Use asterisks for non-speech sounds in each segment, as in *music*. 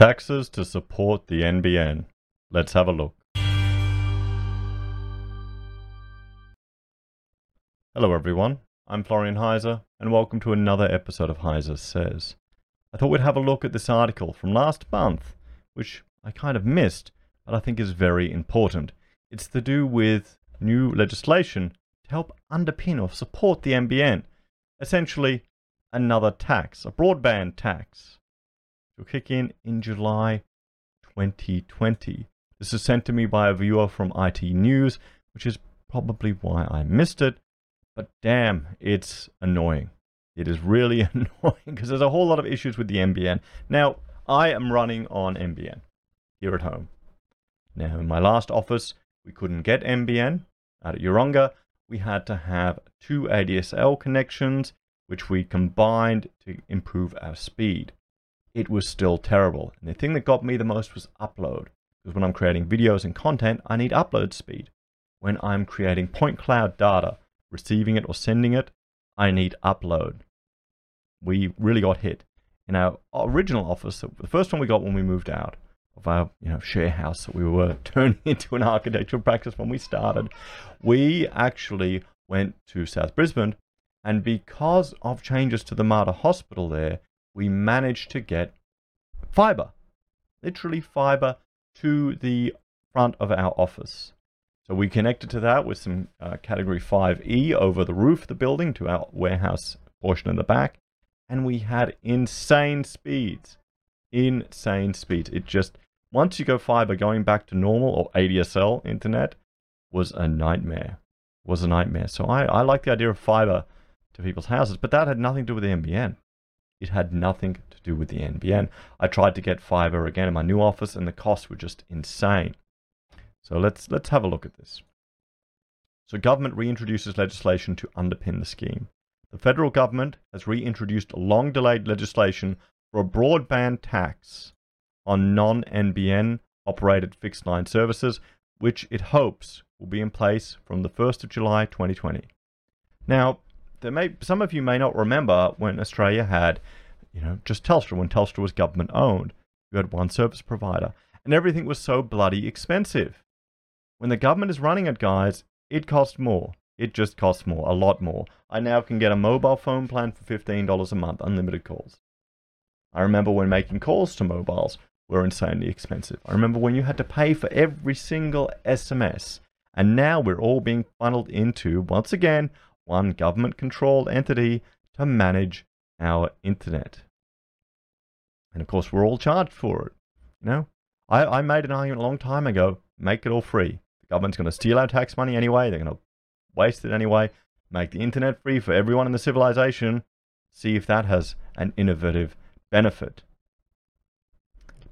Taxes to support the NBN. Let's have a look. Hello, everyone. I'm Florian Heiser, and welcome to another episode of Heiser Says. I thought we'd have a look at this article from last month, which I kind of missed, but I think is very important. It's to do with new legislation to help underpin or support the NBN. Essentially, another tax, a broadband tax kick in in July 2020. This is sent to me by a viewer from IT News, which is probably why I missed it. But damn, it's annoying. It is really *laughs* annoying because there's a whole lot of issues with the NBN. Now, I am running on NBN here at home. Now, in my last office, we couldn't get NBN out at Yeronga. We had to have two ADSL connections, which we combined to improve our speed it was still terrible. And the thing that got me the most was upload. Because when I'm creating videos and content, I need upload speed. When I'm creating point cloud data, receiving it or sending it, I need upload. We really got hit. In our original office, the first one we got when we moved out of our you know share house that we were *laughs* turning into an architectural practice when we started, we actually went to South Brisbane, and because of changes to the Mater Hospital there, we managed to get fiber, literally fiber to the front of our office. So we connected to that with some uh, category 5E over the roof of the building to our warehouse portion in the back. And we had insane speeds. Insane speeds. It just, once you go fiber, going back to normal or ADSL internet was a nightmare. Was a nightmare. So I, I like the idea of fiber to people's houses, but that had nothing to do with the NBN. It had nothing to do with the NBN. I tried to get fiber again in my new office and the costs were just insane. So let's let's have a look at this. So government reintroduces legislation to underpin the scheme. The federal government has reintroduced long delayed legislation for a broadband tax on non-NBN operated fixed line services, which it hopes will be in place from the 1st of July 2020. Now, there may some of you may not remember when Australia had, you know, just Telstra when Telstra was government owned. You had one service provider, and everything was so bloody expensive. When the government is running it, guys, it costs more. It just costs more, a lot more. I now can get a mobile phone plan for $15 a month, unlimited calls. I remember when making calls to mobiles were insanely expensive. I remember when you had to pay for every single SMS. And now we're all being funneled into, once again, one government controlled entity to manage our internet. And of course, we're all charged for it. You know, I, I made an argument a long time ago make it all free. The government's going to steal our tax money anyway, they're going to waste it anyway, make the internet free for everyone in the civilization, see if that has an innovative benefit.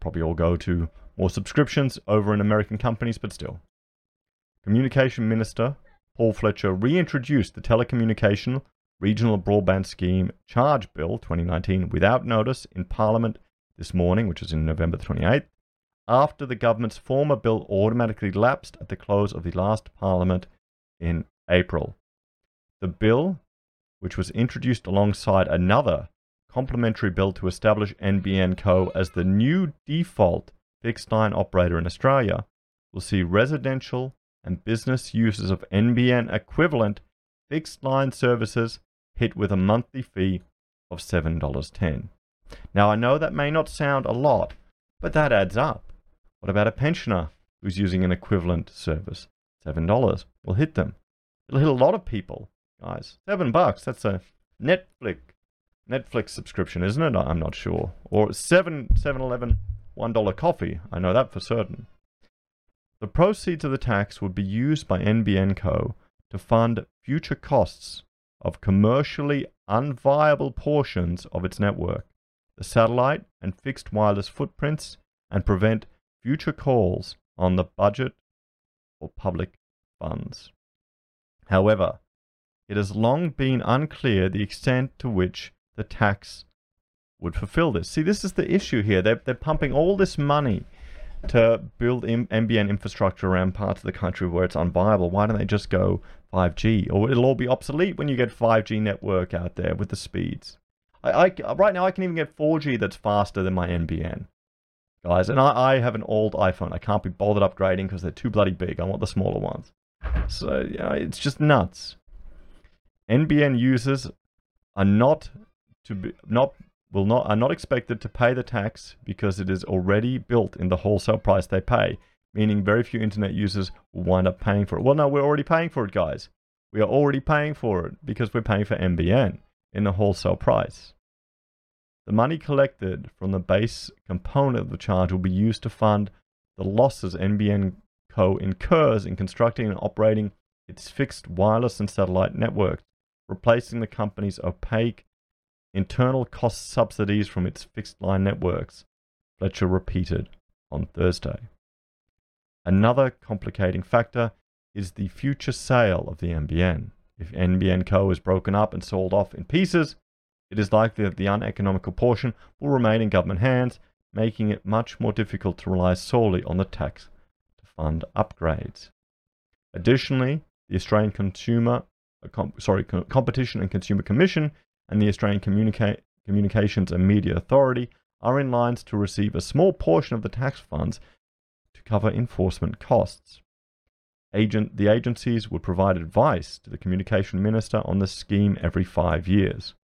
Probably all go to more subscriptions over in American companies, but still. Communication Minister Paul Fletcher reintroduced the Telecommunication Regional Broadband Scheme Charge Bill 2019 without notice in Parliament this morning, which is in November 28th, after the government's former bill automatically lapsed at the close of the last Parliament in April. The bill, which was introduced alongside another complementary bill to establish NBN Co. as the new default fixed line operator in Australia, will see residential and business users of NBN equivalent fixed line services hit with a monthly fee of $7.10. Now, I know that may not sound a lot, but that adds up. What about a pensioner who's using an equivalent service? $7 will hit them. It'll hit a lot of people, guys. Seven bucks, that's a Netflix Netflix subscription, isn't it? I'm not sure. Or seven, seven eleven, one dollar coffee. I know that for certain. The proceeds of the tax would be used by NBN Co. to fund future costs of commercially unviable portions of its network, the satellite and fixed wireless footprints, and prevent future calls on the budget or public funds. However, it has long been unclear the extent to which the tax would fulfill this. See, this is the issue here. They're, they're pumping all this money to build N-B-N infrastructure around parts of the country where it's unviable. Why don't they just go 5G? Or it'll all be obsolete when you get 5G network out there with the speeds. I, I right now I can even get 4G that's faster than my NBN. guys. And I, I have an old iPhone. I can't be bothered upgrading because they're too bloody big. I want the smaller ones. So yeah, it's just nuts. NBN users are not to be not will not are not expected to pay the tax because it is already built in the wholesale price they pay, meaning very few internet users wind up paying for it. Well, no, we're already paying for it, guys. We are already paying for it because we're paying for NBN in the wholesale price. The money collected from the base component of the charge will be used to fund the losses NBN Co. incurs in constructing and operating its fixed wireless and satellite networks, replacing the company's opaque internal cost subsidies from its fixed line networks, Fletcher repeated on Thursday. Another complicating factor is the future sale of the NBN. If NBN Co. is broken up and sold off in pieces, it is likely that the uneconomical portion will remain in government hands, making it much more difficult to rely solely on the tax to fund upgrades. Additionally, the Australian Consumer, uh, sorry, Competition and Consumer Commission and the Australian Communica- Communications and Media Authority are in lines to receive a small portion of the tax funds cover enforcement costs. Agent, the agencies would provide advice to the communication minister on the scheme every five years.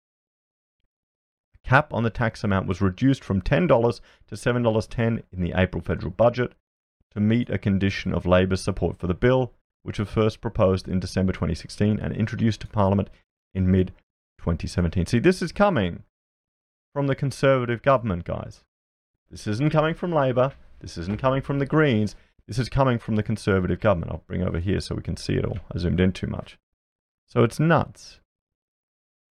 The cap on the tax amount was reduced from $10 to $7.10 in the April federal budget to meet a condition of Labor's support for the bill, which was first proposed in December 2016 and introduced to Parliament in mid 2017. See, this is coming from the Conservative government, guys. This isn't coming from Labor. This isn't coming from the Greens. This is coming from the Conservative government. I'll bring over here so we can see it all. I zoomed in too much. So it's nuts.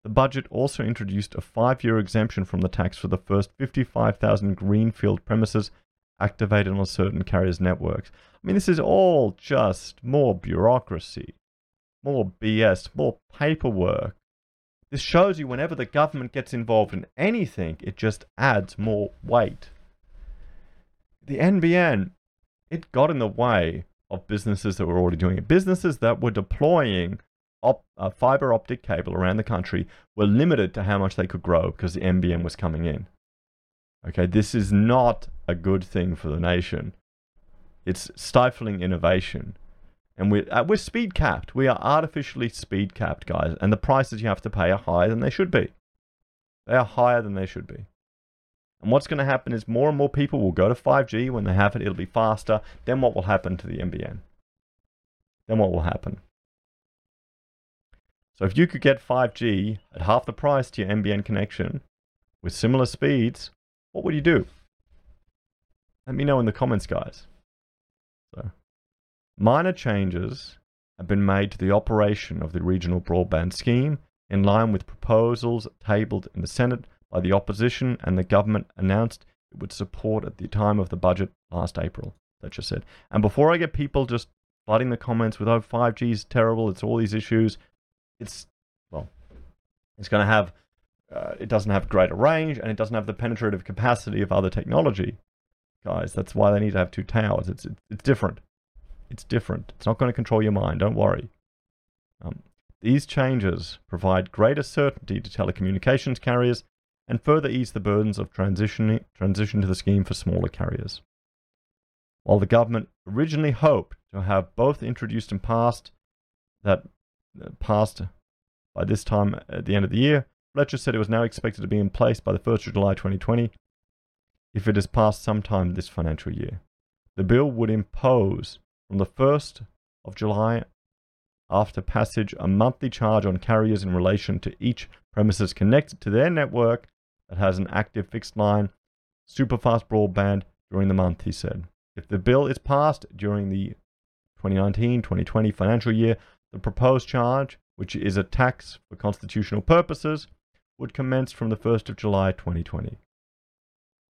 The budget also introduced a five year exemption from the tax for the first 55,000 greenfield premises activated on certain carriers' networks. I mean, this is all just more bureaucracy, more BS, more paperwork. This shows you whenever the government gets involved in anything, it just adds more weight. The NBN it got in the way of businesses that were already doing it. Businesses that were deploying op- uh, fiber optic cable around the country were limited to how much they could grow because the NBN was coming in. Okay, this is not a good thing for the nation. It's stifling innovation. And we're, uh, we're speed capped. We are artificially speed capped, guys. And the prices you have to pay are higher than they should be. They are higher than they should be. And what's going to happen is more and more people will go to 5G. When they have it, it'll be faster. Then what will happen to the NBN? Then what will happen? So if you could get 5G at half the price to your NBN connection with similar speeds, what would you do? Let me know in the comments, guys. So, minor changes have been made to the operation of the regional broadband scheme in line with proposals tabled in the Senate by the opposition and the government announced it would support at the time of the budget last April. That just said. And before I get people just flooding the comments with, oh, 5G is terrible, it's all these issues, it's, well, it's going to have, uh, it doesn't have greater range and it doesn't have the penetrative capacity of other technology. Guys, that's why they need to have two towers. It's, it's, it's different. It's different. It's not going to control your mind, don't worry. Um, these changes provide greater certainty to telecommunications carriers and further ease the burdens of transition, transition to the scheme for smaller carriers. While the government originally hoped to have both introduced and passed that uh, passed by this time at the end of the year, Fletcher said it was now expected to be in place by the 1st of July 2020 if it is passed sometime this financial year. The bill would impose from the 1st of July after passage a monthly charge on carriers in relation to each premises connected to their network that has an active fixed line, super fast broadband during the month, he said. If the bill is passed during the 2019 2020 financial year, the proposed charge, which is a tax for constitutional purposes, would commence from the 1st of July 2020.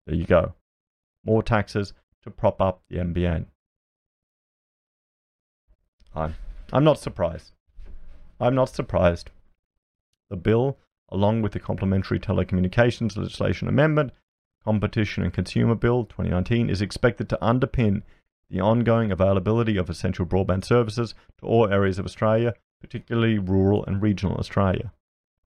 There you go. More taxes to prop up the NBN. I'm, I'm not surprised. I'm not surprised. The bill along with the Complementary Telecommunications Legislation Amendment, Competition and Consumer Bill 2019, is expected to underpin the ongoing availability of essential broadband services to all areas of Australia, particularly rural and regional Australia.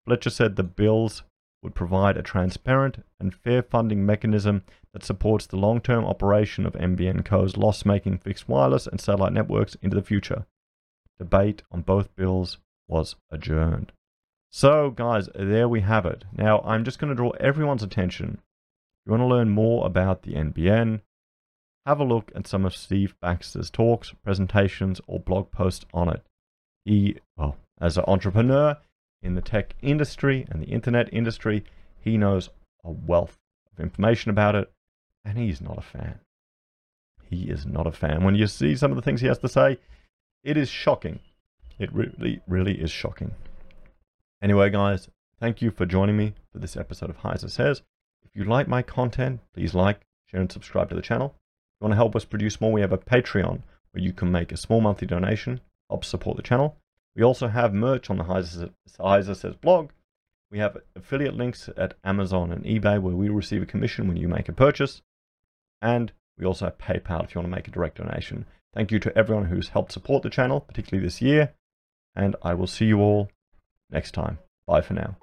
Fletcher said the bill's would provide a transparent and fair funding mechanism that supports the long term operation of NBN Co's loss making fixed wireless and satellite networks into the future. Debate on both bills was adjourned. So, guys, there we have it. Now, I'm just going to draw everyone's attention. If you want to learn more about the NBN, have a look at some of Steve Baxter's talks, presentations, or blog posts on it. He, well, as an entrepreneur in the tech industry and the internet industry, he knows a wealth of information about it, and he's not a fan. He is not a fan. When you see some of the things he has to say, it is shocking. It really, really is shocking. Anyway, guys, thank you for joining me for this episode of Heiser Says. If you like my content, please like, share, and subscribe to the channel. If you want to help us produce more, we have a Patreon where you can make a small monthly donation, help support the channel. We also have merch on the Heiser Says blog. We have affiliate links at Amazon and eBay where we receive a commission when you make a purchase. And we also have PayPal if you want to make a direct donation. Thank you to everyone who's helped support the channel, particularly this year. And I will see you all next time. Bye for now.